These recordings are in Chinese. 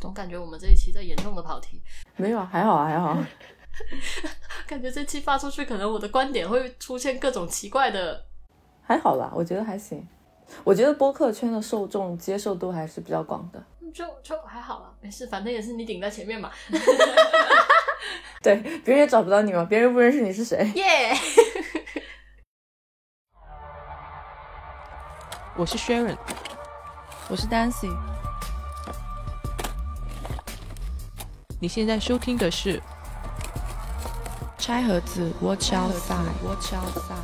总感觉我们这一期在严重的跑题，没有啊，还好啊，还好。感觉这期发出去，可能我的观点会出现各种奇怪的。还好啦，我觉得还行。我觉得播客圈的受众接受度还是比较广的，就就还好了，没事，反正也是你顶在前面嘛。对，别人也找不到你嘛，别人不认识你是谁。耶！我是 Sharon，我是 Dancy。你现在收听的是。拆盒子，Watch outside，Watch outside。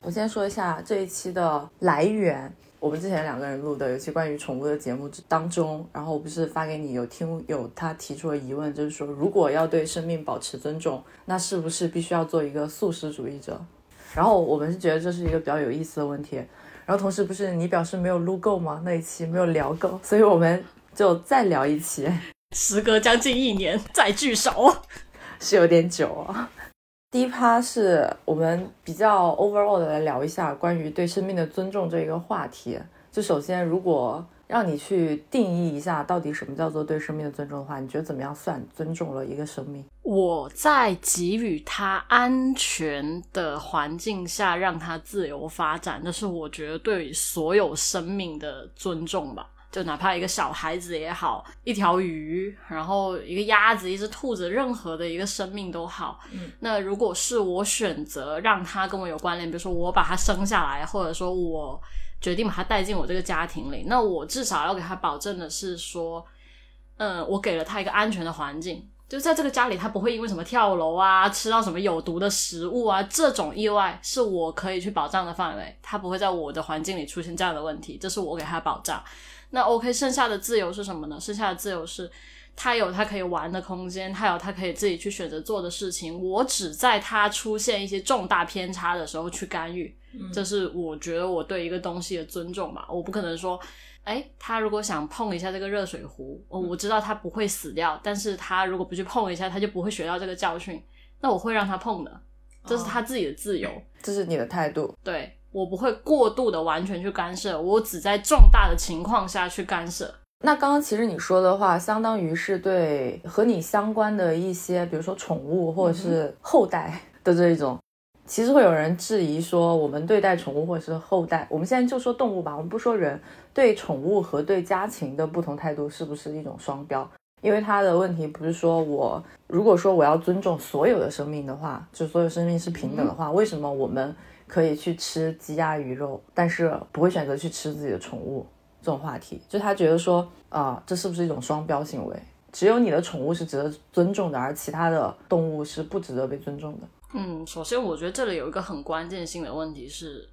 我先说一下这一期的来源。我们之前两个人录的有期关于宠物的节目当中，然后我不是发给你有听有他提出了疑问，就是说如果要对生命保持尊重，那是不是必须要做一个素食主义者？然后我们是觉得这是一个比较有意思的问题。然后同时不是你表示没有录够吗？那一期没有聊够，所以我们就再聊一期。时隔将近一年再聚首，是有点久啊。第一趴是我们比较 overall 的来聊一下关于对生命的尊重这一个话题。就首先，如果让你去定义一下到底什么叫做对生命的尊重的话，你觉得怎么样算尊重了一个生命？我在给予他安全的环境下，让他自由发展，那是我觉得对所有生命的尊重吧。就哪怕一个小孩子也好，一条鱼，然后一个鸭子，一只兔子，任何的一个生命都好。嗯，那如果是我选择让他跟我有关联，比如说我把他生下来，或者说我决定把他带进我这个家庭里，那我至少要给他保证的是说，嗯，我给了他一个安全的环境，就在这个家里，他不会因为什么跳楼啊，吃到什么有毒的食物啊，这种意外是我可以去保障的范围，他不会在我的环境里出现这样的问题，这是我给他保障。那 OK，剩下的自由是什么呢？剩下的自由是，他有他可以玩的空间，他有他可以自己去选择做的事情。我只在他出现一些重大偏差的时候去干预，这是我觉得我对一个东西的尊重吧。我不可能说，哎，他如果想碰一下这个热水壶，我知道他不会死掉，但是他如果不去碰一下，他就不会学到这个教训。那我会让他碰的，这是他自己的自由，这是你的态度，对。我不会过度的完全去干涉，我只在重大的情况下去干涉。那刚刚其实你说的话，相当于是对和你相关的一些，比如说宠物或者是后代 的这一种，其实会有人质疑说，我们对待宠物或者是后代，我们现在就说动物吧，我们不说人，对宠物和对家禽的不同态度是不是一种双标？因为他的问题不是说我如果说我要尊重所有的生命的话，就所有生命是平等的话，为什么我们？可以去吃鸡鸭鱼肉，但是不会选择去吃自己的宠物。这种话题，就他觉得说啊，这是不是一种双标行为？只有你的宠物是值得尊重的，而其他的动物是不值得被尊重的。嗯，首先我觉得这里有一个很关键性的问题是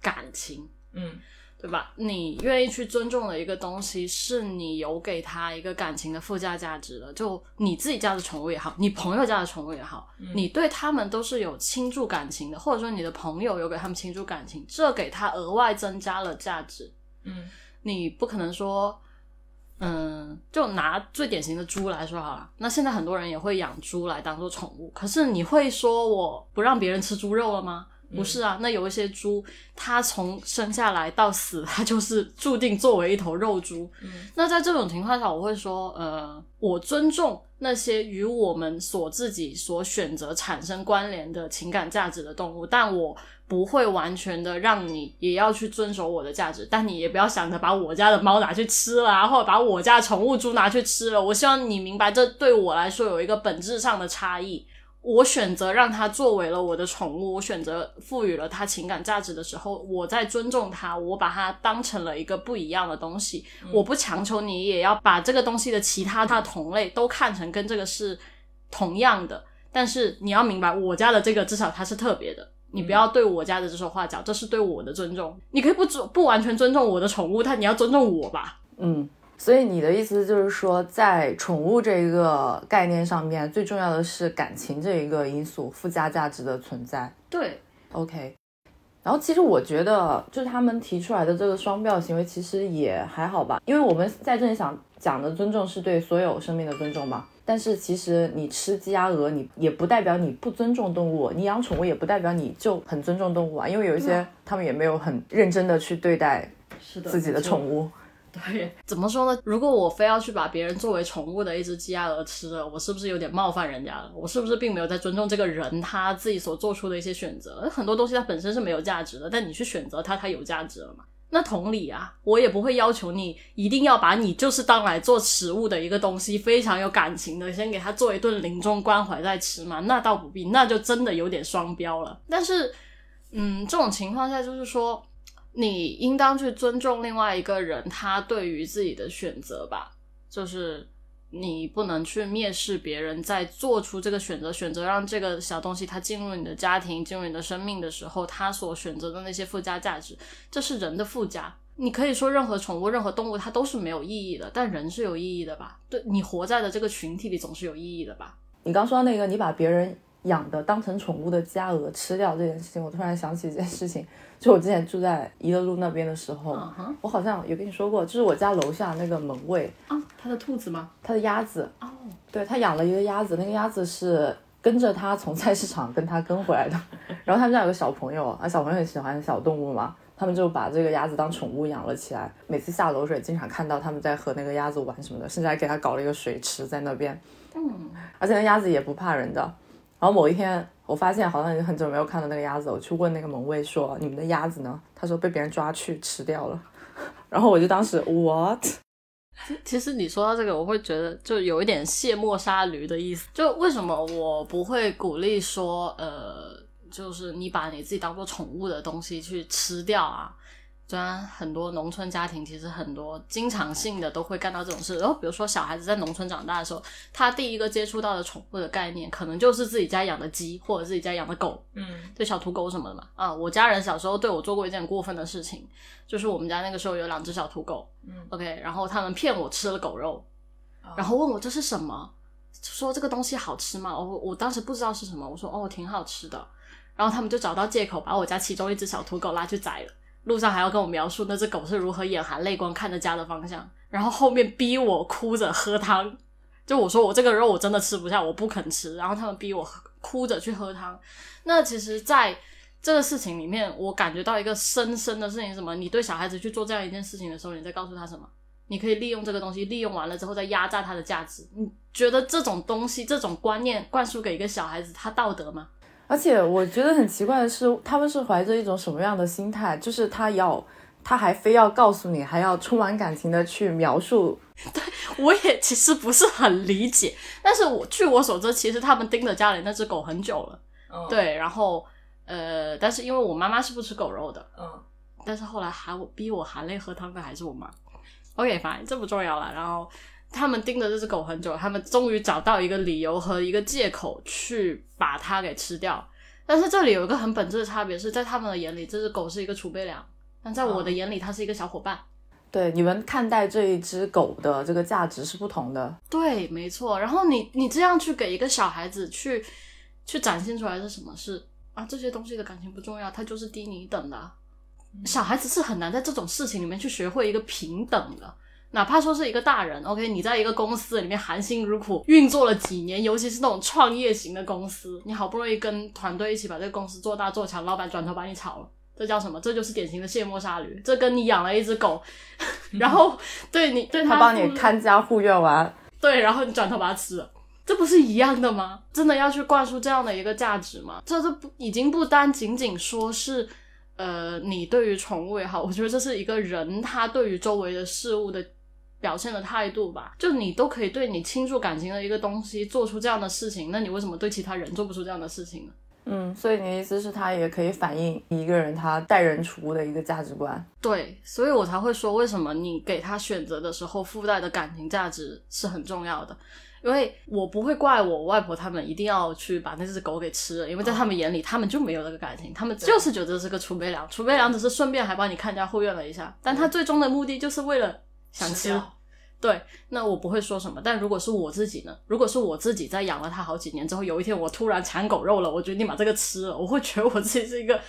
感情。嗯。对吧？你愿意去尊重的一个东西，是你有给他一个感情的附加价值的。就你自己家的宠物也好，你朋友家的宠物也好，你对他们都是有倾注感情的，或者说你的朋友有给他们倾注感情，这给他额外增加了价值。嗯，你不可能说，嗯，就拿最典型的猪来说好了。那现在很多人也会养猪来当做宠物，可是你会说我不让别人吃猪肉了吗？不是啊，那有一些猪，它从生下来到死，它就是注定作为一头肉猪。那在这种情况下，我会说，呃，我尊重那些与我们所自己所选择产生关联的情感价值的动物，但我不会完全的让你也要去遵守我的价值。但你也不要想着把我家的猫拿去吃了，或者把我家宠物猪拿去吃了。我希望你明白，这对我来说有一个本质上的差异。我选择让它作为了我的宠物，我选择赋予了它情感价值的时候，我在尊重它，我把它当成了一个不一样的东西。我不强求你也要把这个东西的其他它同类都看成跟这个是同样的，但是你要明白，我家的这个至少它是特别的，你不要对我家的这手画脚，这是对我的尊重。你可以不尊不完全尊重我的宠物，但你要尊重我吧。嗯。所以你的意思就是说，在宠物这个概念上面，最重要的是感情这一个因素，附加价值的存在。对，OK。然后其实我觉得，就是他们提出来的这个双标行为，其实也还好吧，因为我们在这里想讲的尊重是对所有生命的尊重嘛。但是其实你吃鸡鸭鹅，你也不代表你不尊重动物；你养宠物也不代表你就很尊重动物啊。因为有一些他们也没有很认真的去对待是的，自己的宠物。对，怎么说呢？如果我非要去把别人作为宠物的一只鸡鸭鹅吃了，我是不是有点冒犯人家了？我是不是并没有在尊重这个人他自己所做出的一些选择？很多东西它本身是没有价值的，但你去选择它，它有价值了嘛？那同理啊，我也不会要求你一定要把你就是当来做食物的一个东西，非常有感情的，先给他做一顿临终关怀再吃嘛？那倒不必，那就真的有点双标了。但是，嗯，这种情况下就是说。你应当去尊重另外一个人他对于自己的选择吧，就是你不能去蔑视别人在做出这个选择，选择让这个小东西它进入你的家庭、进入你的生命的时候，他所选择的那些附加价值，这是人的附加。你可以说任何宠物、任何动物它都是没有意义的，但人是有意义的吧？对你活在的这个群体里总是有意义的吧？你刚说那个，你把别人养的当成宠物的家鹅吃掉这件事情，我突然想起一件事情。就我之前住在怡乐路那边的时候，我好像有跟你说过，就是我家楼下那个门卫啊，他的兔子吗？他的鸭子哦，对他养了一个鸭子，那个鸭子是跟着他从菜市场跟他跟回来的。然后他们家有个小朋友啊，小朋友很喜欢小动物嘛，他们就把这个鸭子当宠物养了起来。每次下楼水经常看到他们在和那个鸭子玩什么的，甚至还给他搞了一个水池在那边。嗯，而且那鸭子也不怕人的。然后某一天。我发现好像已经很久没有看到那个鸭子，我去问那个门卫说：“你们的鸭子呢？”他说被别人抓去吃掉了。然后我就当时 what？其实你说到这个，我会觉得就有一点卸磨杀驴的意思。就为什么我不会鼓励说，呃，就是你把你自己当做宠物的东西去吃掉啊？虽然很多农村家庭其实很多经常性的都会干到这种事，然后比如说小孩子在农村长大的时候，他第一个接触到的宠物的概念，可能就是自己家养的鸡或者自己家养的狗，嗯，对小土狗什么的嘛。啊，我家人小时候对我做过一件过分的事情，就是我们家那个时候有两只小土狗，嗯，OK，然后他们骗我吃了狗肉，然后问我这是什么，说这个东西好吃吗？我我当时不知道是什么，我说哦挺好吃的，然后他们就找到借口把我家其中一只小土狗拉去宰了。路上还要跟我描述那只狗是如何眼含泪光看着家的方向，然后后面逼我哭着喝汤，就我说我这个肉我真的吃不下，我不肯吃，然后他们逼我哭着去喝汤。那其实，在这个事情里面，我感觉到一个深深的事情，什么？你对小孩子去做这样一件事情的时候，你在告诉他什么？你可以利用这个东西，利用完了之后再压榨它的价值。你觉得这种东西、这种观念灌输给一个小孩子，他道德吗？而且我觉得很奇怪的是，他们是怀着一种什么样的心态？就是他要，他还非要告诉你，还要充满感情的去描述。对我也其实不是很理解，但是我据我所知，其实他们盯着家里那只狗很久了。对，然后呃，但是因为我妈妈是不吃狗肉的，嗯，但是后来喊我逼我含泪喝汤的还是我妈。OK，反正这不重要了。然后。他们盯着这只狗很久，他们终于找到一个理由和一个借口去把它给吃掉。但是这里有一个很本质的差别，是在他们的眼里，这只狗是一个储备粮；但在我的眼里，它是一个小伙伴。对，你们看待这一只狗的这个价值是不同的。对，没错。然后你你这样去给一个小孩子去去展现出来是什么？是啊，这些东西的感情不重要，它就是低你一等的。小孩子是很难在这种事情里面去学会一个平等的。哪怕说是一个大人，OK，你在一个公司里面含辛茹苦运作了几年，尤其是那种创业型的公司，你好不容易跟团队一起把这个公司做大做强，老板转头把你炒了，这叫什么？这就是典型的卸磨杀驴。这跟你养了一只狗，然后对你对他帮你看家护院完，对，然后你转头把它吃了，这不是一样的吗？真的要去灌输这样的一个价值吗？这这不已经不单仅仅说是，呃，你对于宠物也好，我觉得这是一个人他对于周围的事物的。表现的态度吧，就你都可以对你倾注感情的一个东西做出这样的事情，那你为什么对其他人做不出这样的事情呢？嗯，所以你的意思是，他也可以反映一个人他待人处物的一个价值观。对，所以我才会说，为什么你给他选择的时候附带的感情价值是很重要的，因为我不会怪我外婆他们一定要去把那只狗给吃了，因为在他们眼里，他们就没有那个感情，他们就是觉得这是个储备粮，储备粮只是顺便还帮你看家护院了一下，但他最终的目的就是为了。想吃，对，那我不会说什么。但如果是我自己呢？如果是我自己在养了它好几年之后，有一天我突然馋狗肉了，我决定把这个吃了，我会觉得我自己是一个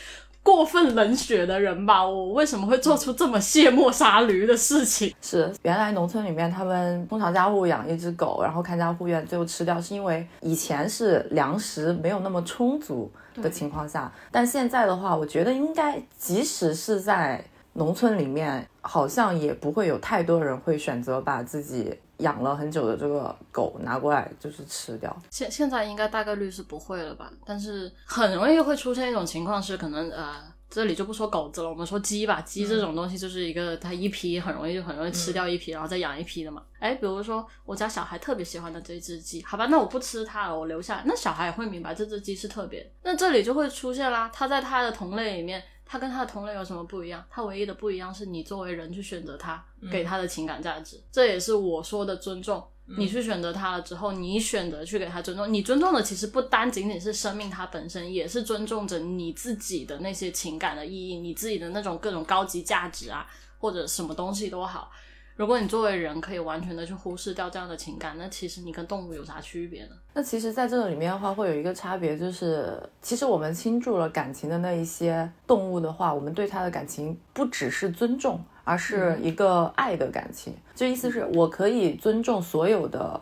过分冷血的人吧？我为什么会做出这么卸磨杀驴的事情？是原来农村里面他们通常家户养一只狗，然后看家护院，最后吃掉，是因为以前是粮食没有那么充足的情况下，但现在的话，我觉得应该即使是在。农村里面好像也不会有太多人会选择把自己养了很久的这个狗拿过来就是吃掉。现现在应该大概率是不会了吧？但是很容易会出现一种情况是，可能呃。这里就不说狗子了，我们说鸡吧。鸡这种东西就是一个，它一批很容易就很容易吃掉一批，然后再养一批的嘛。哎，比如说我家小孩特别喜欢的这只鸡，好吧，那我不吃它了，我留下来，那小孩也会明白这只鸡是特别。那这里就会出现啦，它在它的同类里面，它跟他的同类有什么不一样？他唯一的不一样是你作为人去选择他，给他的情感价值，这也是我说的尊重。你去选择他了之后，你选择去给他尊重，你尊重的其实不单仅仅是生命它本身，也是尊重着你自己的那些情感的意义，你自己的那种各种高级价值啊，或者什么东西都好。如果你作为人可以完全的去忽视掉这样的情感，那其实你跟动物有啥区别呢？那其实，在这个里面的话，会有一个差别，就是其实我们倾注了感情的那一些动物的话，我们对它的感情不只是尊重，而是一个爱的感情。就意思是我可以尊重所有的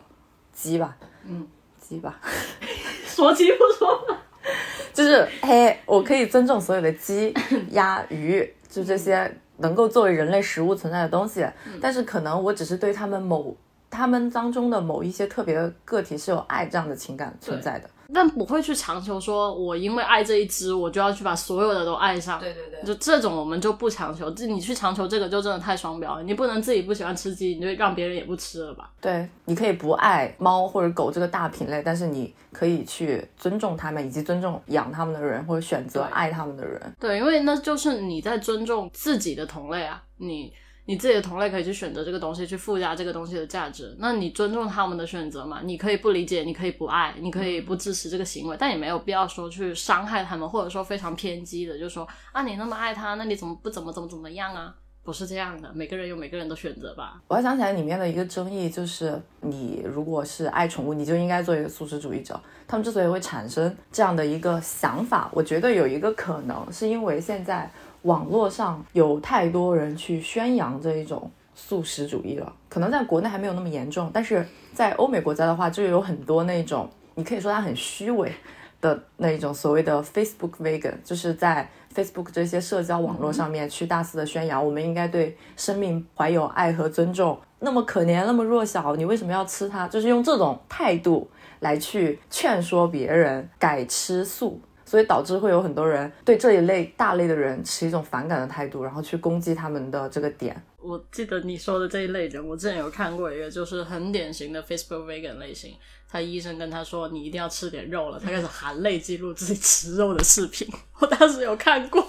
鸡吧，嗯，鸡吧，说鸡不说吧，就是嘿，我可以尊重所有的鸡、鸭、鱼，就这些。能够作为人类食物存在的东西，但是可能我只是对他们某他们当中的某一些特别的个体是有爱这样的情感存在的。但不会去强求说，我因为爱这一只，我就要去把所有的都爱上。对对对，就这种我们就不强求。这你去强求这个，就真的太双标了。你不能自己不喜欢吃鸡，你就让别人也不吃了吧？对，你可以不爱猫或者狗这个大品类，但是你可以去尊重它们，以及尊重养它们的人，或者选择爱它们的人。对，因为那就是你在尊重自己的同类啊，你。你自己的同类可以去选择这个东西，去附加这个东西的价值。那你尊重他们的选择嘛？你可以不理解，你可以不爱，你可以不支持这个行为，但也没有必要说去伤害他们，或者说非常偏激的，就说啊，你那么爱他，那你怎么不怎么怎么怎么样啊？不是这样的，每个人有每个人的选择吧。我还想起来里面的一个争议，就是你如果是爱宠物，你就应该做一个素食主义者。他们之所以会产生这样的一个想法，我觉得有一个可能是因为现在。网络上有太多人去宣扬这一种素食主义了，可能在国内还没有那么严重，但是在欧美国家的话，就有很多那种你可以说它很虚伪的那一种所谓的 Facebook vegan，就是在 Facebook 这些社交网络上面去大肆的宣扬，我们应该对生命怀有爱和尊重。那么可怜，那么弱小，你为什么要吃它？就是用这种态度来去劝说别人改吃素。所以导致会有很多人对这一类大类的人持一种反感的态度，然后去攻击他们的这个点。我记得你说的这一类人，我之前有看过一个，就是很典型的 Facebook vegan 类型。他医生跟他说：“你一定要吃点肉了。”他开始含泪记录自己吃肉的视频。我当时有看过，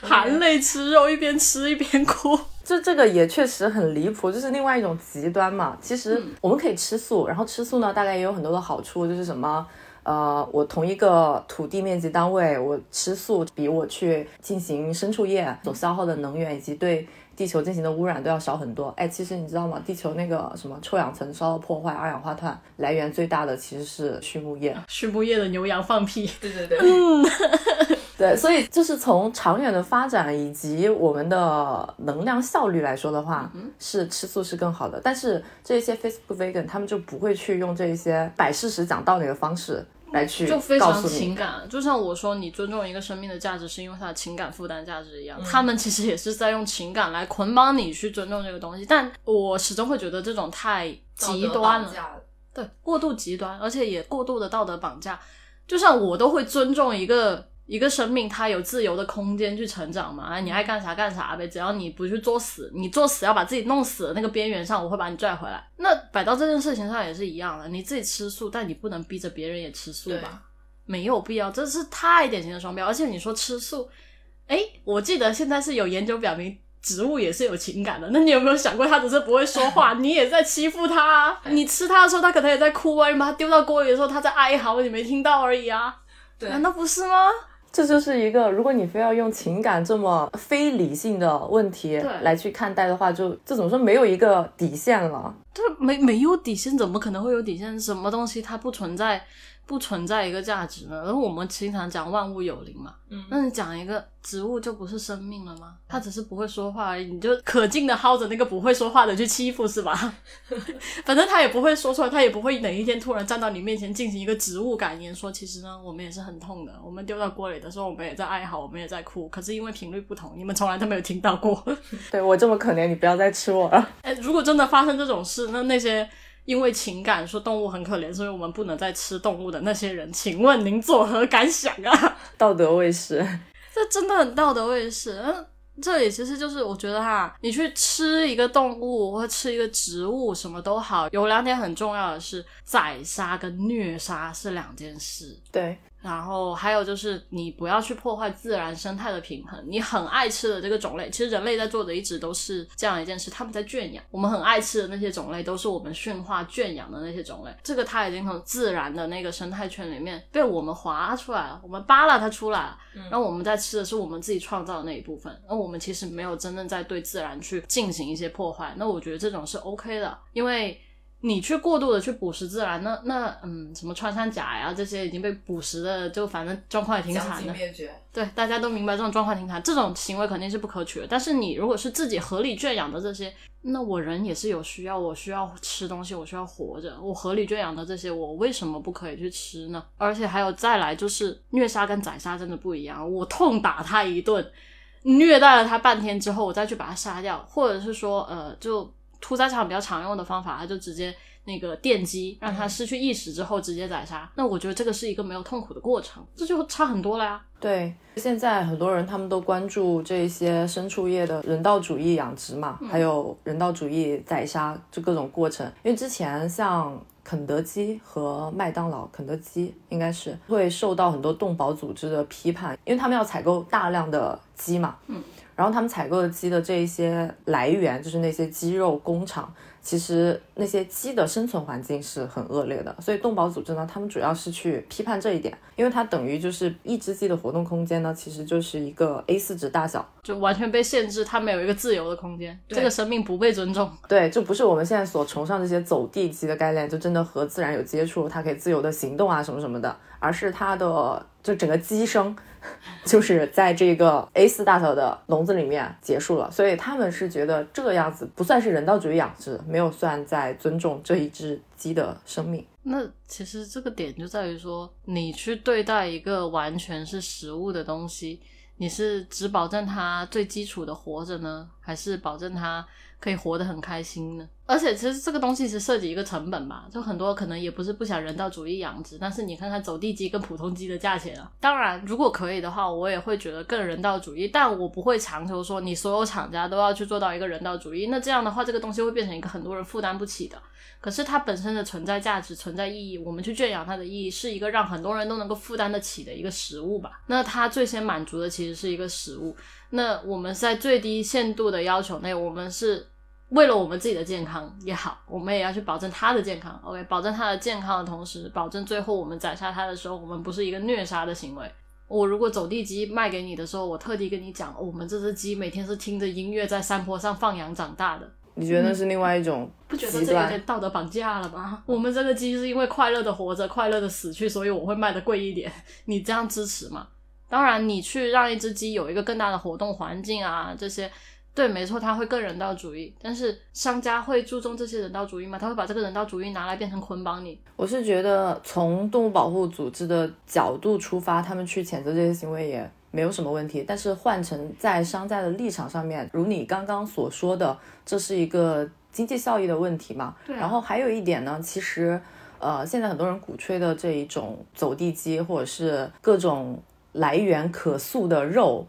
含泪吃肉，一边吃一边哭。就这个也确实很离谱，就是另外一种极端嘛。其实我们可以吃素，然后吃素呢，大概也有很多的好处，就是什么。呃，我同一个土地面积单位，我吃素比我去进行牲畜业所消耗的能源以及对地球进行的污染都要少很多。哎，其实你知道吗？地球那个什么臭氧层遭到破坏，二氧化碳来源最大的其实是畜牧业。畜牧业的牛羊放屁。对对对。嗯，对，所以就是从长远的发展以及我们的能量效率来说的话，是吃素是更好的。但是这些 Facebook vegan 他们就不会去用这些摆事实、讲道理的方式。来去就非常情感，就像我说，你尊重一个生命的价值，是因为它的情感负担价值一样。他们其实也是在用情感来捆绑你去尊重这个东西，但我始终会觉得这种太极端了，对，过度极端，而且也过度的道德绑架。就像我都会尊重一个。一个生命，它有自由的空间去成长嘛？哎，你爱干啥干啥呗，只要你不去作死，你作死要把自己弄死的那个边缘上，我会把你拽回来。那摆到这件事情上也是一样的，你自己吃素，但你不能逼着别人也吃素吧？没有必要，这是太典型的双标。而且你说吃素，哎，我记得现在是有研究表明，植物也是有情感的。那你有没有想过，它只是不会说话，你也在欺负它？你吃它的时候，它可能也在哭啊；你把它丢到锅里的时候，它在哀嚎，你没听到而已啊？对，难道不是吗？这就是一个，如果你非要用情感这么非理性的问题来去看待的话，就这怎么说没有一个底线了？这没没有底线，怎么可能会有底线？什么东西它不存在不存在一个价值呢？然后我们经常讲万物有灵嘛，嗯，那你讲一个植物就不是生命了吗？它只是不会说话而已，你就可劲的薅着那个不会说话的去欺负是吧？反正它也不会说出来，它也不会哪一天突然站到你面前进行一个植物感言，说其实呢，我们也是很痛的，我们丢到锅里的时候，我们也在哀嚎，我们也在哭，可是因为频率不同，你们从来都没有听到过。对我这么可怜，你不要再吃我了。哎，如果真的发生这种事，那那些。因为情感说动物很可怜，所以我们不能再吃动物的那些人，请问您作何感想啊？道德卫士，这真的很道德卫士。嗯，这里其实就是我觉得哈，你去吃一个动物或吃一个植物，什么都好，有两点很重要的是，宰杀跟虐杀是两件事。对。然后还有就是，你不要去破坏自然生态的平衡。你很爱吃的这个种类，其实人类在做的一直都是这样一件事，他们在圈养。我们很爱吃的那些种类，都是我们驯化圈养的那些种类。这个它已经从自然的那个生态圈里面被我们划出来了，我们扒拉它出来了。然后我们在吃的是我们自己创造的那一部分。那我们其实没有真正在对自然去进行一些破坏。那我觉得这种是 OK 的，因为。你去过度的去捕食自然，那那嗯，什么穿山甲呀这些已经被捕食的，就反正状况也挺惨的。对，大家都明白这种状况挺惨，这种行为肯定是不可取的。但是你如果是自己合理圈养的这些，那我人也是有需要，我需要吃东西，我需要活着，我合理圈养的这些，我为什么不可以去吃呢？而且还有再来就是虐杀跟宰杀真的不一样，我痛打他一顿，虐待了他半天之后，我再去把他杀掉，或者是说呃就。屠宰场比较常用的方法，他就直接那个电击，让他失去意识之后直接宰杀。那我觉得这个是一个没有痛苦的过程，这就差很多了呀。对，现在很多人他们都关注这些牲畜业的人道主义养殖嘛，还有人道主义宰杀就各种过程。因为之前像肯德基和麦当劳，肯德基应该是会受到很多动保组织的批判，因为他们要采购大量的鸡嘛。嗯。然后他们采购的鸡的这一些来源，就是那些鸡肉工厂。其实那些鸡的生存环境是很恶劣的，所以动保组织呢，他们主要是去批判这一点，因为它等于就是一只鸡的活动空间呢，其实就是一个 A 四纸大小，就完全被限制，它没有一个自由的空间，这个生命不被尊重。对，就不是我们现在所崇尚这些走地鸡的概念，就真的和自然有接触，它可以自由的行动啊什么什么的，而是它的就整个鸡生 就是在这个 A 四大小的笼子里面结束了，所以他们是觉得这个样子不算是人道主义养殖。没有算在尊重这一只鸡的生命。那其实这个点就在于说，你去对待一个完全是食物的东西，你是只保证它最基础的活着呢，还是保证它？可以活得很开心呢，而且其实这个东西是涉及一个成本吧，就很多可能也不是不想人道主义养殖，但是你看看走地鸡跟普通鸡的价钱啊。当然，如果可以的话，我也会觉得更人道主义，但我不会强求说你所有厂家都要去做到一个人道主义。那这样的话，这个东西会变成一个很多人负担不起的。可是它本身的存在价值、存在意义，我们去圈养它的意义，是一个让很多人都能够负担得起的一个食物吧。那它最先满足的其实是一个食物。那我们在最低限度的要求内，我们是。为了我们自己的健康也好，我们也要去保证它的健康。OK，保证它的健康的同时，保证最后我们宰杀它的时候，我们不是一个虐杀的行为。我如果走地鸡卖给你的时候，我特地跟你讲，我们这只鸡每天是听着音乐在山坡上放羊长大的。你觉得那是另外一种？不觉得这有点道德绑架了吧？我们这个鸡是因为快乐的活着，快乐的死去，所以我会卖的贵一点。你这样支持吗？当然，你去让一只鸡有一个更大的活动环境啊，这些。对，没错，它会更人道主义，但是商家会注重这些人道主义吗？他会把这个人道主义拿来变成捆绑你？我是觉得从动物保护组织的角度出发，他们去谴责这些行为也没有什么问题。但是换成在商家的立场上面，如你刚刚所说的，这是一个经济效益的问题嘛？对。然后还有一点呢，其实，呃，现在很多人鼓吹的这一种走地鸡，或者是各种来源可塑的肉。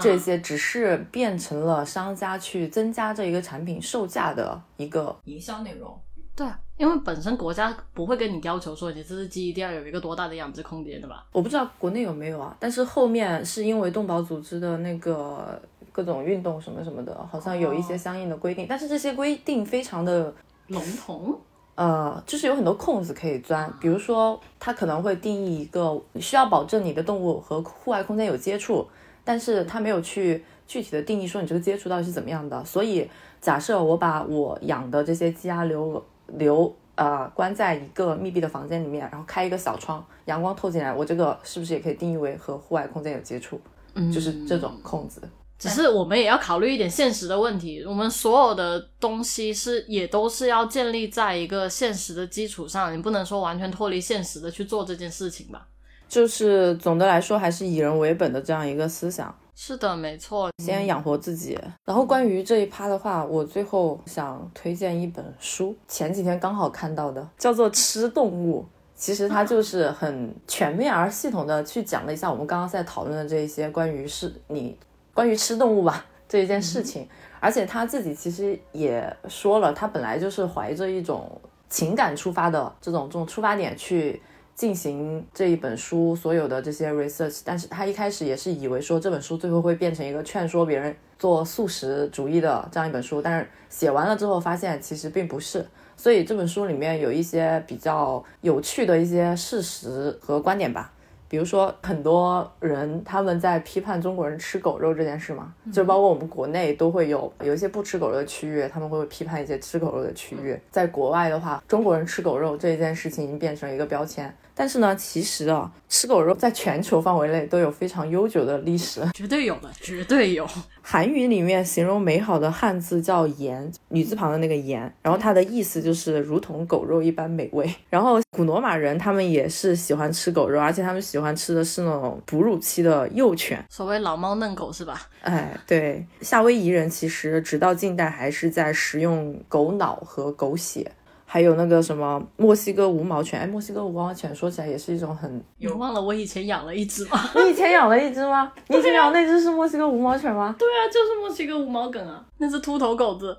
这些只是变成了商家去增加这一个产品售价的一个营销内容。对，因为本身国家不会跟你要求说你这只鸡一定要有一个多大的养殖空间的吧？我不知道国内有没有啊，但是后面是因为动保组织的那个各种运动什么什么的，好像有一些相应的规定，但是这些规定非常的笼统，呃，就是有很多空子可以钻，比如说它可能会定义一个需要保证你的动物和户外空间有接触。但是它没有去具体的定义说你这个接触到底是怎么样的，所以假设我把我养的这些鸡鸭牛牛呃关在一个密闭的房间里面，然后开一个小窗，阳光透进来，我这个是不是也可以定义为和户外空间有接触？嗯，就是这种空子。只是我们也要考虑一点现实的问题，我们所有的东西是也都是要建立在一个现实的基础上，你不能说完全脱离现实的去做这件事情吧？就是总的来说，还是以人为本的这样一个思想。是的，没错，先养活自己。然后关于这一趴的话，我最后想推荐一本书，前几天刚好看到的，叫做《吃动物》。其实它就是很全面而系统的去讲了一下我们刚刚在讨论的这一些关于是你。关于吃动物吧这一件事情，而且他自己其实也说了，他本来就是怀着一种情感出发的这种这种出发点去进行这一本书所有的这些 research，但是他一开始也是以为说这本书最后会变成一个劝说别人做素食主义的这样一本书，但是写完了之后发现其实并不是，所以这本书里面有一些比较有趣的一些事实和观点吧。比如说，很多人他们在批判中国人吃狗肉这件事嘛，就包括我们国内都会有有一些不吃狗肉的区域，他们会批判一些吃狗肉的区域。在国外的话，中国人吃狗肉这一件事情已经变成一个标签。但是呢，其实啊，吃狗肉在全球范围内都有非常悠久的历史，绝对有的，绝对有。韩语里面形容美好的汉字叫“盐”，女字旁的那个“盐”，然后它的意思就是如同狗肉一般美味。然后古罗马人他们也是喜欢吃狗肉，而且他们喜欢吃的是那种哺乳期的幼犬，所谓老猫嫩狗是吧？哎，对。夏威夷人其实直到近代还是在食用狗脑和狗血。还有那个什么墨西哥无毛犬，哎，墨西哥无毛犬说起来也是一种很……你忘了我以前养了一只吗？你以前养了一只吗？你以前养那只是墨西哥无毛犬吗？对啊，就是墨西哥无毛梗啊，那只秃头狗子。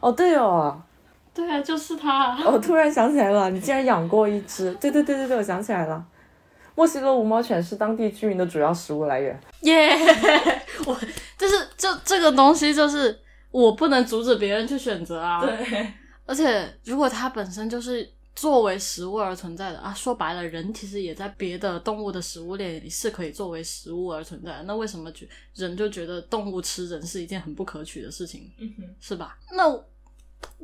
哦，对哦，对啊，就是它。我突然想起来了，你竟然养过一只？对对对对对，我想起来了，墨西哥无毛犬是当地居民的主要食物来源。耶，我就是这这个东西，就是我不能阻止别人去选择啊。对。而且，如果它本身就是作为食物而存在的啊，说白了，人其实也在别的动物的食物链里是可以作为食物而存在的。那为什么觉人就觉得动物吃人是一件很不可取的事情？嗯哼，是吧？那。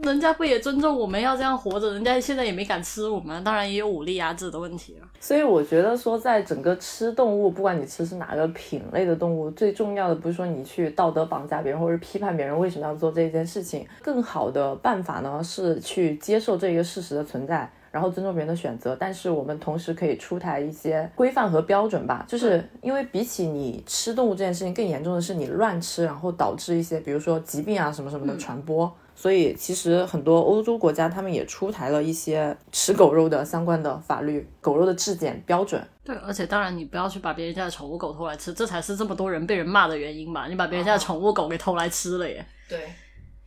人家不也尊重我们要这样活着？人家现在也没敢吃我们，当然也有武力压制的问题了。所以我觉得说，在整个吃动物，不管你吃是哪个品类的动物，最重要的不是说你去道德绑架别人，或者批判别人为什么要做这件事情。更好的办法呢，是去接受这个事实的存在，然后尊重别人的选择。但是我们同时可以出台一些规范和标准吧，就是 因为比起你吃动物这件事情，更严重的是你乱吃，然后导致一些比如说疾病啊什么什么的传播。所以，其实很多欧洲国家他们也出台了一些吃狗肉的相关的法律，狗肉的质检标准。对，而且当然，你不要去把别人家的宠物狗偷来吃，这才是这么多人被人骂的原因吧？你把别人家的宠物狗给偷来吃了耶。对。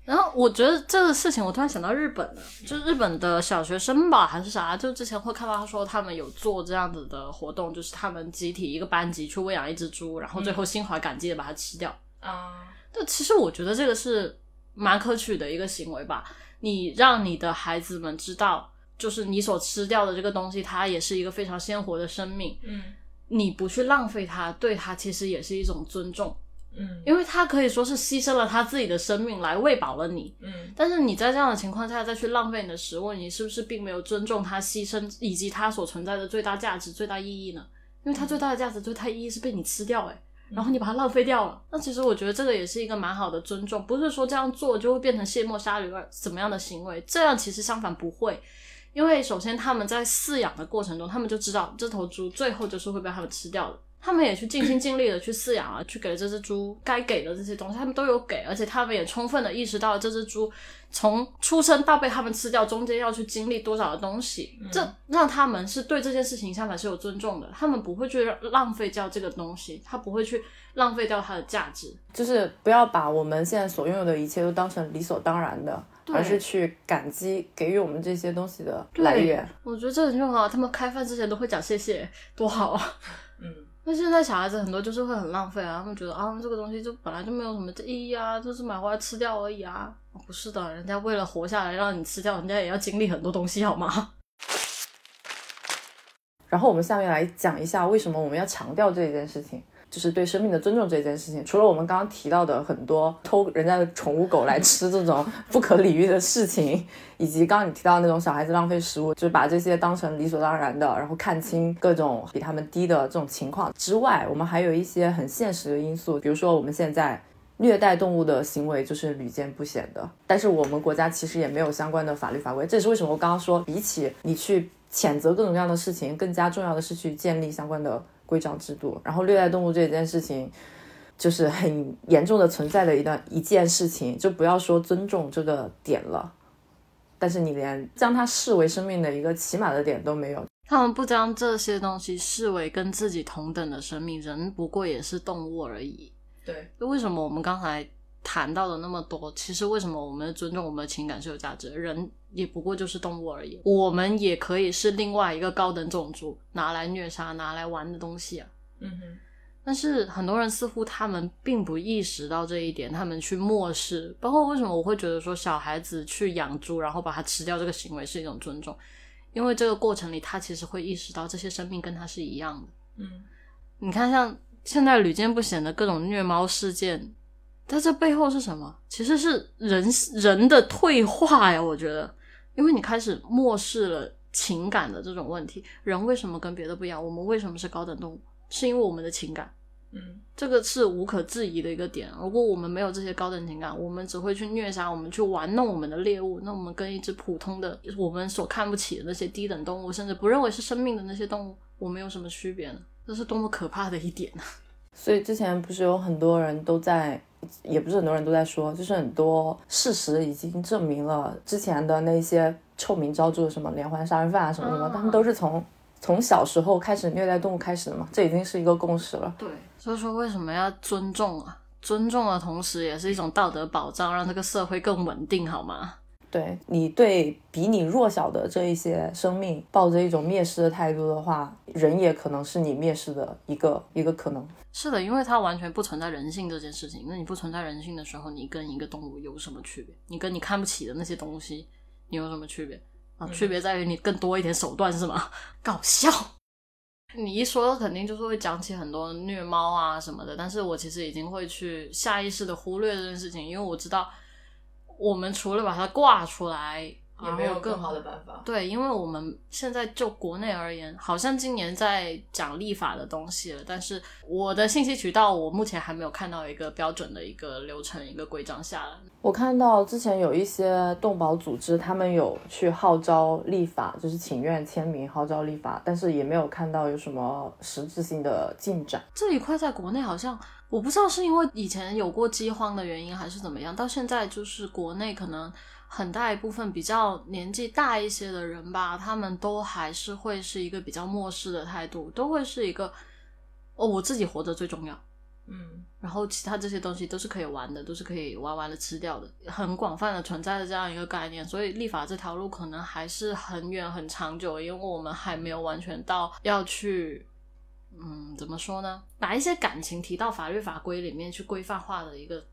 然后我觉得这个事情，我突然想到日本了，就日本的小学生吧，还是啥？就之前会看到他说他们有做这样子的活动，就是他们集体一个班级去喂养一只猪，然后最后心怀感激的把它吃掉。啊。但其实我觉得这个是。蛮可取的一个行为吧，你让你的孩子们知道，就是你所吃掉的这个东西，它也是一个非常鲜活的生命。嗯，你不去浪费它，对它其实也是一种尊重。嗯，因为它可以说是牺牲了他自己的生命来喂饱了你。嗯，但是你在这样的情况下再去浪费你的食物，你是不是并没有尊重它牺牲以及它所存在的最大价值、最大意义呢？因为它最大的价值、最大意义是被你吃掉，诶。然后你把它浪费掉了，那其实我觉得这个也是一个蛮好的尊重，不是说这样做就会变成卸磨杀驴而怎么样的行为，这样其实相反不会，因为首先他们在饲养的过程中，他们就知道这头猪最后就是会被他们吃掉的。他们也去尽心尽力的去饲养啊，去给了这只猪该给的这些东西，他们都有给，而且他们也充分的意识到了这只猪从出生到被他们吃掉中间要去经历多少的东西，这让他们是对这件事情相反是有尊重的，他们不会去浪费掉这个东西，他不会去浪费掉它的价值，就是不要把我们现在所拥有的一切都当成理所当然的，而是去感激给予我们这些东西的来源。我觉得这很重要，他们开饭之前都会讲谢谢，多好啊，嗯。那现在小孩子很多就是会很浪费啊，他们觉得啊这个东西就本来就没有什么意义啊，就是买回来吃掉而已啊。不是的，人家为了活下来让你吃掉，人家也要经历很多东西好吗？然后我们下面来讲一下为什么我们要强调这一件事情。就是对生命的尊重这件事情。除了我们刚刚提到的很多偷人家的宠物狗来吃这种 不可理喻的事情，以及刚刚你提到那种小孩子浪费食物，就是把这些当成理所当然的，然后看清各种比他们低的这种情况之外，我们还有一些很现实的因素，比如说我们现在。虐待动物的行为就是屡见不鲜的，但是我们国家其实也没有相关的法律法规。这也是为什么我刚刚说，比起你去谴责各种各样的事情，更加重要的是去建立相关的规章制度。然后虐待动物这件事情，就是很严重的存在的一段一件事情，就不要说尊重这个点了，但是你连将它视为生命的一个起码的点都没有。他们不将这些东西视为跟自己同等的生命，人不过也是动物而已。对，为什么我们刚才谈到的那么多？其实为什么我们尊重我们的情感是有价值？人也不过就是动物而已，我们也可以是另外一个高等种族拿来虐杀、拿来玩的东西啊。嗯哼。但是很多人似乎他们并不意识到这一点，他们去漠视。包括为什么我会觉得说小孩子去养猪，然后把它吃掉这个行为是一种尊重？因为这个过程里，他其实会意识到这些生命跟他是一样的。嗯，你看像。现在屡见不鲜的各种虐猫事件，在这背后是什么？其实是人人的退化呀！我觉得，因为你开始漠视了情感的这种问题。人为什么跟别的不一样？我们为什么是高等动物？是因为我们的情感。嗯，这个是无可置疑的一个点。如果我们没有这些高等情感，我们只会去虐杀，我们去玩弄我们的猎物，那我们跟一只普通的我们所看不起的那些低等动物，甚至不认为是生命的那些动物，我们有什么区别呢？这是多么可怕的一点啊！所以之前不是有很多人都在，也不是很多人都在说，就是很多事实已经证明了之前的那些臭名昭著的什么连环杀人犯啊什么什么，他们都是从从小时候开始虐待动物开始的嘛，这已经是一个共识了。对，所以说为什么要尊重啊？尊重的同时也是一种道德保障，让这个社会更稳定，好吗？对你对比你弱小的这一些生命抱着一种蔑视的态度的话，人也可能是你蔑视的一个一个可能。是的，因为它完全不存在人性这件事情。那你不存在人性的时候，你跟一个动物有什么区别？你跟你看不起的那些东西，你有什么区别啊？区别在于你更多一点手段是吗？搞笑！你一说，肯定就是会讲起很多虐猫啊什么的。但是我其实已经会去下意识的忽略这件事情，因为我知道。我们除了把它挂出来，也没有更好的办法。对，因为我们现在就国内而言，好像今年在讲立法的东西了，但是我的信息渠道，我目前还没有看到一个标准的一个流程、一个规章下来。我看到之前有一些动保组织，他们有去号召立法，就是请愿签名号召立法，但是也没有看到有什么实质性的进展。这一块在国内好像。我不知道是因为以前有过饥荒的原因，还是怎么样，到现在就是国内可能很大一部分比较年纪大一些的人吧，他们都还是会是一个比较漠视的态度，都会是一个哦，我自己活着最重要，嗯，然后其他这些东西都是可以玩的，都是可以玩完了吃掉的，很广泛的存在的这样一个概念，所以立法这条路可能还是很远很长久，因为我们还没有完全到要去。嗯，怎么说呢？把一些感情提到法律法规里面去规范化的一个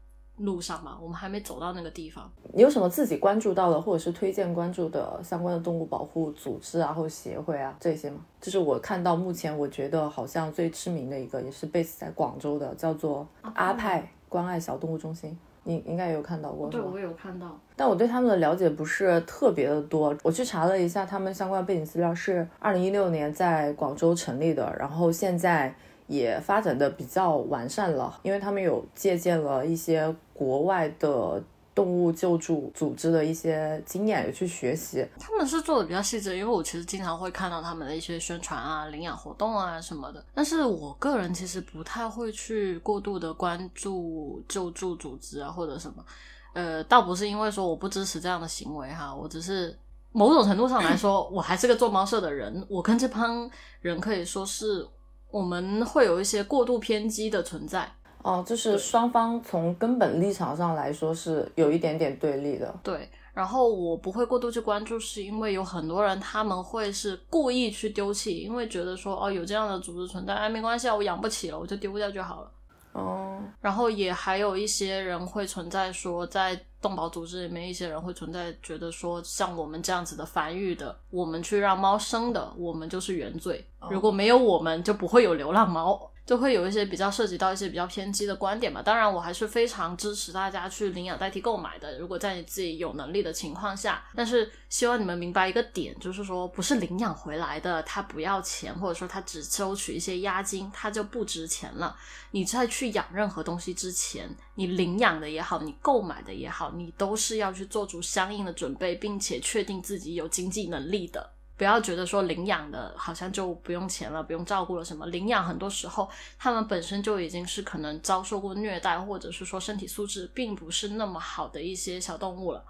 路上嘛，我们还没走到那个地方。你有什么自己关注到的，或者是推荐关注的相关的动物保护组织啊，或者协会啊这些吗？就是我看到目前我觉得好像最知名的一个，也是 base 在广州的，叫做阿派关爱小动物中心。你应该也有看到过，对，我有看到，但我对他们的了解不是特别的多。我去查了一下，他们相关背景资料是二零一六年在广州成立的，然后现在也发展的比较完善了，因为他们有借鉴了一些国外的。动物救助组织的一些经验有去学习，他们是做的比较细致，因为我其实经常会看到他们的一些宣传啊、领养活动啊什么的。但是我个人其实不太会去过度的关注救助组织啊或者什么，呃，倒不是因为说我不支持这样的行为哈，我只是某种程度上来说，我还是个做猫舍的人，我跟这帮人可以说是我们会有一些过度偏激的存在。哦，就是双方从根本立场上来说是有一点点对立的。对，然后我不会过度去关注，是因为有很多人他们会是故意去丢弃，因为觉得说哦有这样的组织存在，哎没关系啊，我养不起了，我就丢掉就好了。哦，然后也还有一些人会存在说，在动保组织里面，一些人会存在觉得说，像我们这样子的繁育的，我们去让猫生的，我们就是原罪。如果没有我们，就不会有流浪猫。就会有一些比较涉及到一些比较偏激的观点嘛。当然，我还是非常支持大家去领养代替购买的。如果在你自己有能力的情况下，但是希望你们明白一个点，就是说不是领养回来的，他不要钱，或者说他只收取一些押金，他就不值钱了。你在去养任何东西之前，你领养的也好，你购买的也好，你都是要去做出相应的准备，并且确定自己有经济能力的。不要觉得说领养的好像就不用钱了，不用照顾了什么。领养很多时候，他们本身就已经是可能遭受过虐待，或者是说身体素质并不是那么好的一些小动物了。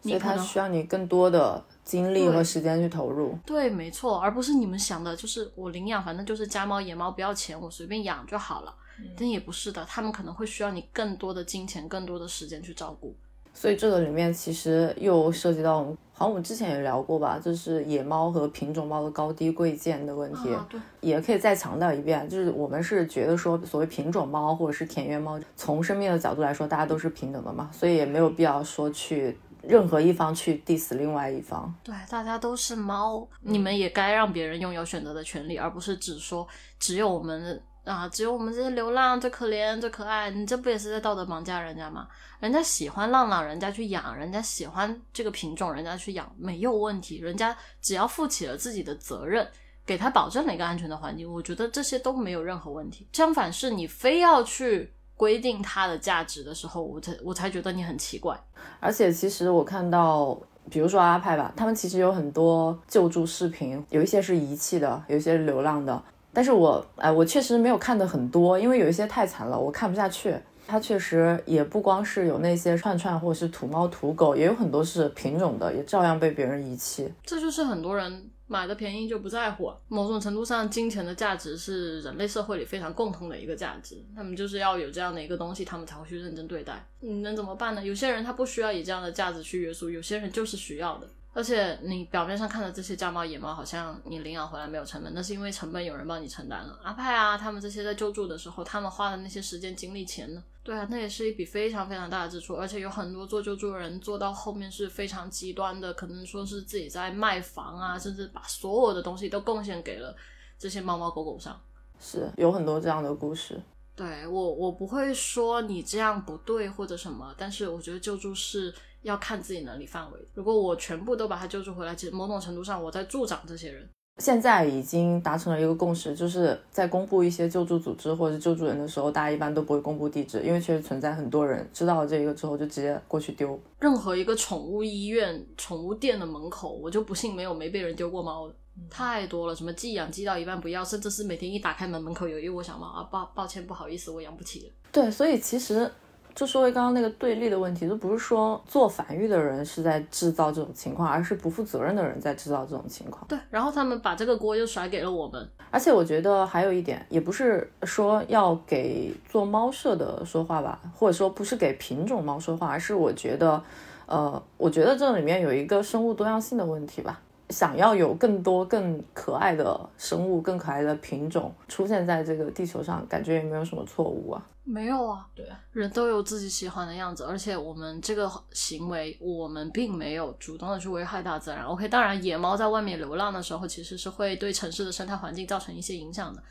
所以它需要你更多的精力和时间去投入。对，没错，而不是你们想的，就是我领养，反正就是家猫、野猫，不要钱，我随便养就好了。但也不是的，他们可能会需要你更多的金钱、更多的时间去照顾。所以这个里面其实又涉及到我们，好像我们之前也聊过吧，就是野猫和品种猫的高低贵贱的问题。对，也可以再强调一遍，就是我们是觉得说，所谓品种猫或者是田园猫，从生命的角度来说，大家都是平等的嘛，所以也没有必要说去任何一方去 diss 另外一方。对，大家都是猫，你们也该让别人拥有选择的权利，而不是只说只有我们。啊！只有我们这些流浪最可怜、最可爱，你这不也是在道德绑架人家吗？人家喜欢浪浪，人家去养；人家喜欢这个品种，人家去养没有问题。人家只要负起了自己的责任，给他保证了一个安全的环境，我觉得这些都没有任何问题。相反，是你非要去规定它的价值的时候，我才我才觉得你很奇怪。而且，其实我看到，比如说阿派吧，他们其实有很多救助视频，有一些是遗弃的，有一些是流浪的。但是我哎，我确实没有看的很多，因为有一些太惨了，我看不下去。它确实也不光是有那些串串或者是土猫土狗，也有很多是品种的，也照样被别人遗弃。这就是很多人买的便宜就不在乎。某种程度上，金钱的价值是人类社会里非常共通的一个价值。他们就是要有这样的一个东西，他们才会去认真对待。你能怎么办呢？有些人他不需要以这样的价值去约束，有些人就是需要的。而且你表面上看的这些家猫野猫，好像你领养回来没有成本，那是因为成本有人帮你承担了。阿派啊，他们这些在救助的时候，他们花的那些时间、精力、钱呢？对啊，那也是一笔非常非常大的支出。而且有很多做救助的人做到后面是非常极端的，可能说是自己在卖房啊，甚至把所有的东西都贡献给了这些猫猫狗狗上。是有很多这样的故事。对我，我不会说你这样不对或者什么，但是我觉得救助是。要看自己能力范围。如果我全部都把他救助回来，其实某种程度上我在助长这些人。现在已经达成了一个共识，就是在公布一些救助组织或者是救助人的时候，大家一般都不会公布地址，因为确实存在很多人知道了这个之后就直接过去丢。任何一个宠物医院、宠物店的门口，我就不信没有没被人丢过猫的，太多了。什么寄养寄到一半不要，甚至是每天一打开门门口有一窝小猫啊，抱抱歉不好意思，我养不起了。对，所以其实。就说回刚刚那个对立的问题，就不是说做繁育的人是在制造这种情况，而是不负责任的人在制造这种情况。对，然后他们把这个锅又甩给了我们。而且我觉得还有一点，也不是说要给做猫舍的说话吧，或者说不是给品种猫说话，而是我觉得，呃，我觉得这里面有一个生物多样性的问题吧。想要有更多更可爱的生物、更可爱的品种出现在这个地球上，感觉也没有什么错误啊。没有啊，对啊，人都有自己喜欢的样子，而且我们这个行为，我们并没有主动的去危害大自然。OK，当然，野猫在外面流浪的时候，其实是会对城市的生态环境造成一些影响的，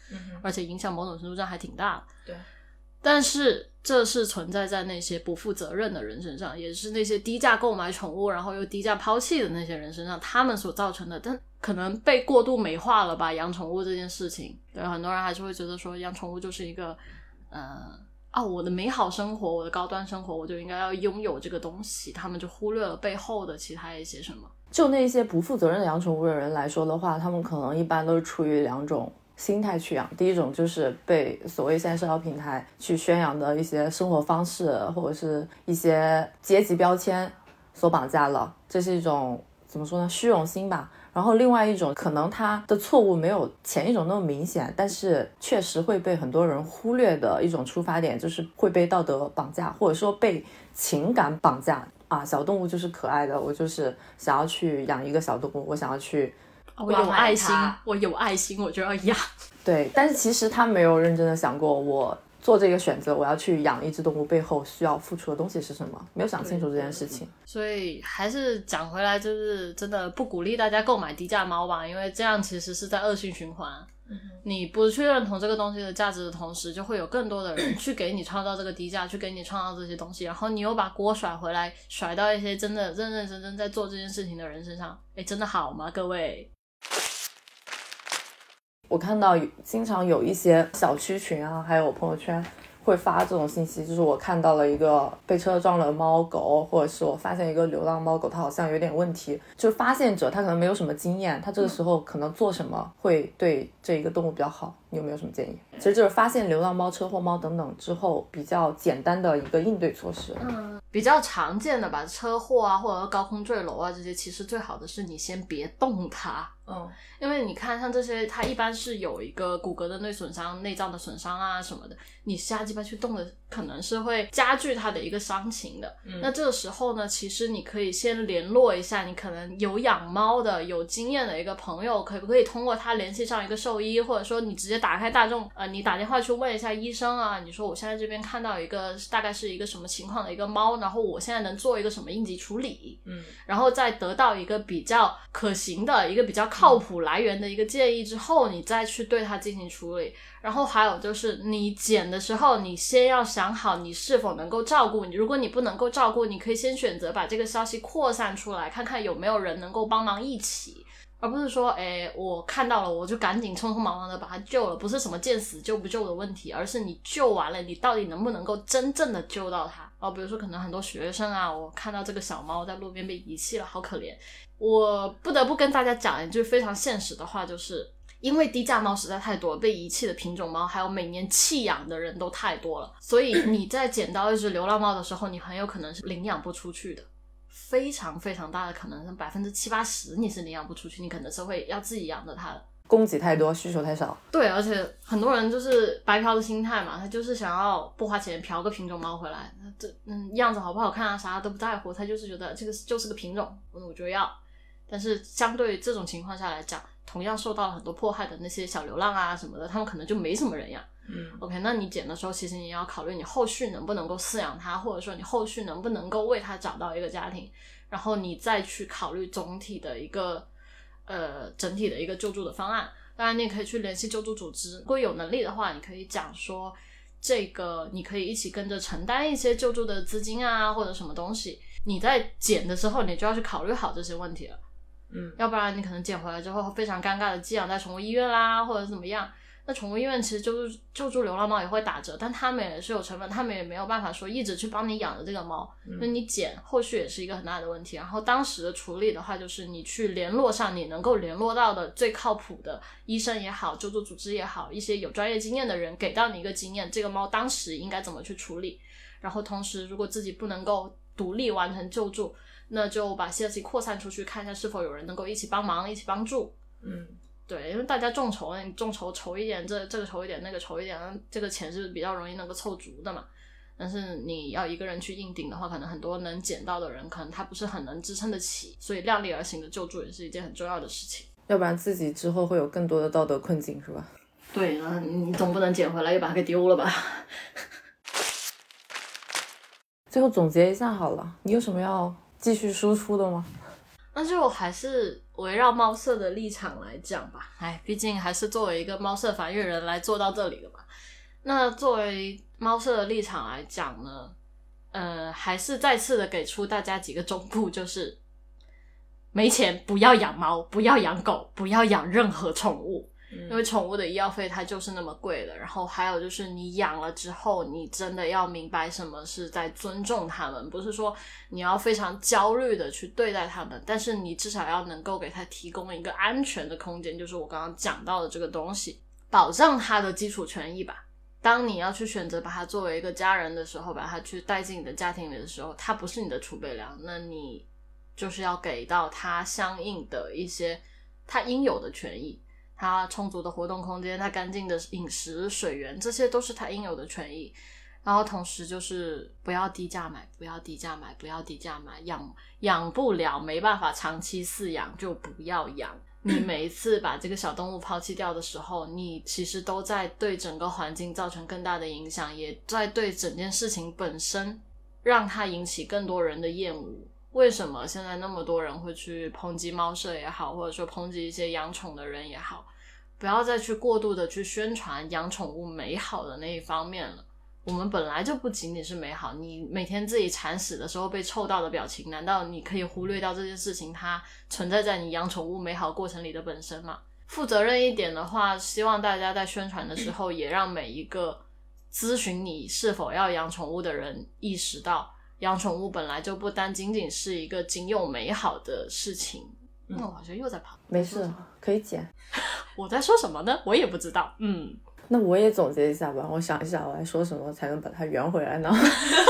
而且影响某种程度上还挺大的。对。但是这是存在在那些不负责任的人身上，也是那些低价购买宠物然后又低价抛弃的那些人身上，他们所造成的。但可能被过度美化了吧？养宠物这件事情，对很多人还是会觉得说养宠物就是一个，呃，啊，我的美好生活，我的高端生活，我就应该要拥有这个东西。他们就忽略了背后的其他一些什么。就那些不负责任的养宠物的人来说的话，他们可能一般都是出于两种。心态去养，第一种就是被所谓现在社交平台去宣扬的一些生活方式或者是一些阶级标签所绑架了，这是一种怎么说呢？虚荣心吧。然后另外一种可能他的错误没有前一种那么明显，但是确实会被很多人忽略的一种出发点，就是会被道德绑架，或者说被情感绑架啊。小动物就是可爱的，我就是想要去养一个小动物，我想要去。我有爱心，我有爱心，我就要养。对，但是其实他没有认真的想过，我做这个选择，我要去养一只动物背后需要付出的东西是什么，没有想清楚这件事情。所以还是讲回来，就是真的不鼓励大家购买低价猫吧，因为这样其实是在恶性循环。你不去认同这个东西的价值的同时，就会有更多的人 去给你创造这个低价，去给你创造这些东西，然后你又把锅甩回来，甩到一些真的认认真真在做这件事情的人身上。哎，真的好吗，各位？我看到经常有一些小区群啊，还有朋友圈。会发这种信息，就是我看到了一个被车撞了猫狗，或者是我发现一个流浪猫狗，它好像有点问题。就发现者他可能没有什么经验，他这个时候可能做什么会对这一个动物比较好？你有没有什么建议？其实就是发现流浪猫、车祸猫等等之后，比较简单的一个应对措施。嗯，比较常见的吧，车祸啊，或者高空坠楼啊这些，其实最好的是你先别动它。嗯，因为你看，像这些，它一般是有一个骨骼的内损伤、内脏的损伤啊什么的，你瞎鸡巴去动的，可能是会加剧它的一个伤情的。那这个时候呢，其实你可以先联络一下，你可能有养猫的、有经验的一个朋友，可不可以通过他联系上一个兽医，或者说你直接打开大众，呃，你打电话去问一下医生啊，你说我现在这边看到一个大概是一个什么情况的一个猫，然后我现在能做一个什么应急处理，嗯，然后再得到一个比较可行的一个比较。靠谱来源的一个建议之后，你再去对它进行处理。然后还有就是，你捡的时候，你先要想好你是否能够照顾你。如果你不能够照顾，你可以先选择把这个消息扩散出来，看看有没有人能够帮忙一起，而不是说，哎，我看到了，我就赶紧匆匆忙忙的把它救了。不是什么见死救不救的问题，而是你救完了，你到底能不能够真正的救到它？哦，比如说可能很多学生啊，我看到这个小猫在路边被遗弃了，好可怜。我不得不跟大家讲一句非常现实的话，就是因为低价猫实在太多，被遗弃的品种猫，还有每年弃养的人都太多了，所以你在捡到一只流浪猫的时候，你很有可能是领养不出去的，非常非常大的可能，是百分之七八十你是领养不出去，你可能是会要自己养着它的。供给太多，需求太少。对，而且很多人就是白嫖的心态嘛，他就是想要不花钱嫖个品种猫回来，这嗯样子好不好看啊，啥都不在乎，他就是觉得这个就是个品种，我就要。但是相对这种情况下来讲，同样受到了很多迫害的那些小流浪啊什么的，他们可能就没什么人养。嗯，OK，那你捡的时候，其实你要考虑你后续能不能够饲养它，或者说你后续能不能够为它找到一个家庭，然后你再去考虑总体的一个呃整体的一个救助的方案。当然，你也可以去联系救助组织，如果有能力的话，你可以讲说这个你可以一起跟着承担一些救助的资金啊，或者什么东西。你在捡的时候，你就要去考虑好这些问题了。嗯，要不然你可能捡回来之后非常尴尬的寄养在宠物医院啦，或者怎么样。那宠物医院其实救助救助流浪猫也会打折，但他们也是有成本，他们也没有办法说一直去帮你养着这个猫。那你捡后续也是一个很大的问题。然后当时的处理的话，就是你去联络上你能够联络到的最靠谱的医生也好，救助组织也好，一些有专业经验的人给到你一个经验，这个猫当时应该怎么去处理。然后同时，如果自己不能够独立完成救助，那就把消息扩散出去，看一下是否有人能够一起帮忙、一起帮助。嗯，对，因为大家众筹，你众筹筹一点，这这个筹一点，那个筹一点，这个钱是比较容易能够凑足的嘛。但是你要一个人去硬顶的话，可能很多能捡到的人，可能他不是很能支撑得起。所以量力而行的救助也是一件很重要的事情。要不然自己之后会有更多的道德困境，是吧？对，那你总不能捡回来又把它给丢了吧？最后总结一下好了，你有什么要？继续输出的吗？那就还是围绕猫舍的立场来讲吧。哎，毕竟还是作为一个猫舍繁育人来做到这里的嘛。那作为猫舍的立场来讲呢，呃，还是再次的给出大家几个忠告，就是没钱不要养猫，不要养狗，不要养任何宠物。因为宠物的医药费它就是那么贵的，然后还有就是你养了之后，你真的要明白什么是在尊重它们，不是说你要非常焦虑的去对待它们，但是你至少要能够给它提供一个安全的空间，就是我刚刚讲到的这个东西，保障它的基础权益吧。当你要去选择把它作为一个家人的时候，把它去带进你的家庭里的时候，它不是你的储备粮，那你就是要给到它相应的一些它应有的权益。它充足的活动空间，它干净的饮食水源，这些都是它应有的权益。然后同时就是不要低价买，不要低价买，不要低价买，养养不了，没办法长期饲养就不要养。你每一次把这个小动物抛弃掉的时候，你其实都在对整个环境造成更大的影响，也在对整件事情本身让它引起更多人的厌恶。为什么现在那么多人会去抨击猫舍也好，或者说抨击一些养宠的人也好？不要再去过度的去宣传养宠物美好的那一方面了。我们本来就不仅仅是美好，你每天自己铲屎的时候被臭到的表情，难道你可以忽略掉这件事情它存在在你养宠物美好过程里的本身吗？负责任一点的话，希望大家在宣传的时候，也让每一个咨询你是否要养宠物的人意识到，养宠物本来就不单仅仅是一个仅有美好的事情。那我好像又在跑，没事，可以剪。我在说什么呢？我也不知道。嗯。那我也总结一下吧，我想一下，我来说什么才能把它圆回来呢？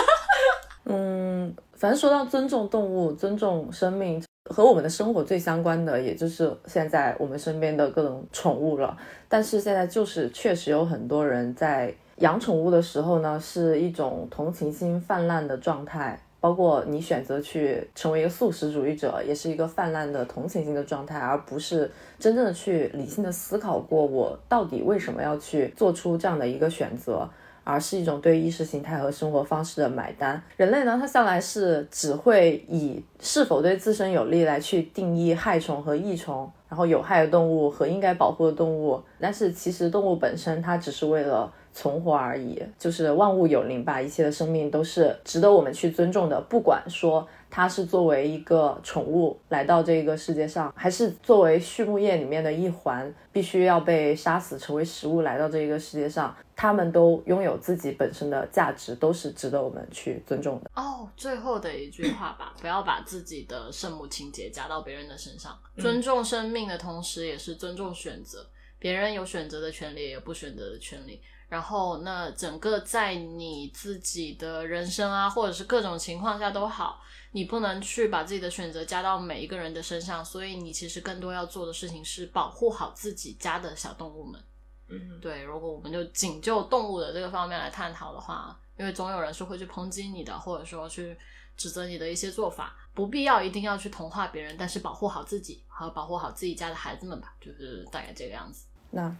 嗯，反正说到尊重动物、尊重生命，和我们的生活最相关的，也就是现在我们身边的各种宠物了。但是现在就是确实有很多人在养宠物的时候呢，是一种同情心泛滥的状态。包括你选择去成为一个素食主义者，也是一个泛滥的同情心的状态，而不是真正的去理性的思考过我到底为什么要去做出这样的一个选择，而是一种对意识形态和生活方式的买单。人类呢，它向来是只会以是否对自身有利来去定义害虫和益虫，然后有害的动物和应该保护的动物。但是其实动物本身它只是为了。存活而已，就是万物有灵吧，一切的生命都是值得我们去尊重的。不管说它是作为一个宠物来到这个世界上，还是作为畜牧业里面的一环，必须要被杀死成为食物来到这个世界上，它们都拥有自己本身的价值，都是值得我们去尊重的。哦，最后的一句话吧，不要把自己的圣母情节加到别人的身上。尊重生命的同时，也是尊重选择。别人有选择的权利，也有不选择的权利。然后，那整个在你自己的人生啊，或者是各种情况下都好，你不能去把自己的选择加到每一个人的身上。所以，你其实更多要做的事情是保护好自己家的小动物们。嗯，对。如果我们就仅就动物的这个方面来探讨的话，因为总有人是会去抨击你的，或者说去指责你的一些做法，不必要一定要去同化别人，但是保护好自己和保护好自己家的孩子们吧，就是大概这个样子。那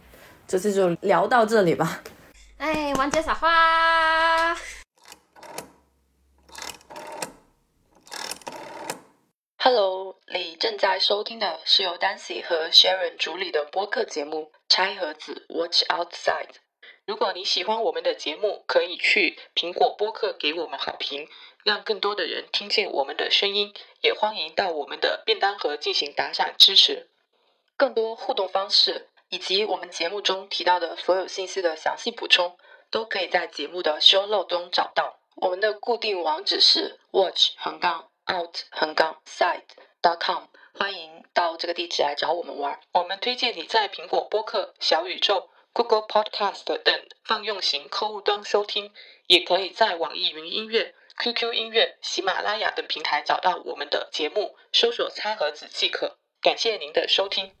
这次就聊到这里吧。哎，王姐撒花。Hello，你正在收听的是由 Dancy 和 Sharon 主理的播客节目《拆盒子 Watch Outside》。如果你喜欢我们的节目，可以去苹果播客给我们好评，让更多的人听见我们的声音。也欢迎到我们的便当盒进行打赏支持。更多互动方式。以及我们节目中提到的所有信息的详细补充，都可以在节目的 show note 中找到。我们的固定网址是 watch 横杠 out 横杠 side dot com，欢迎到这个地址来找我们玩。我们推荐你在苹果播客、小宇宙、Google Podcast 等泛用型客户端收听，也可以在网易云音乐、QQ 音乐、喜马拉雅等平台找到我们的节目，搜索“餐盒子”即可。感谢您的收听。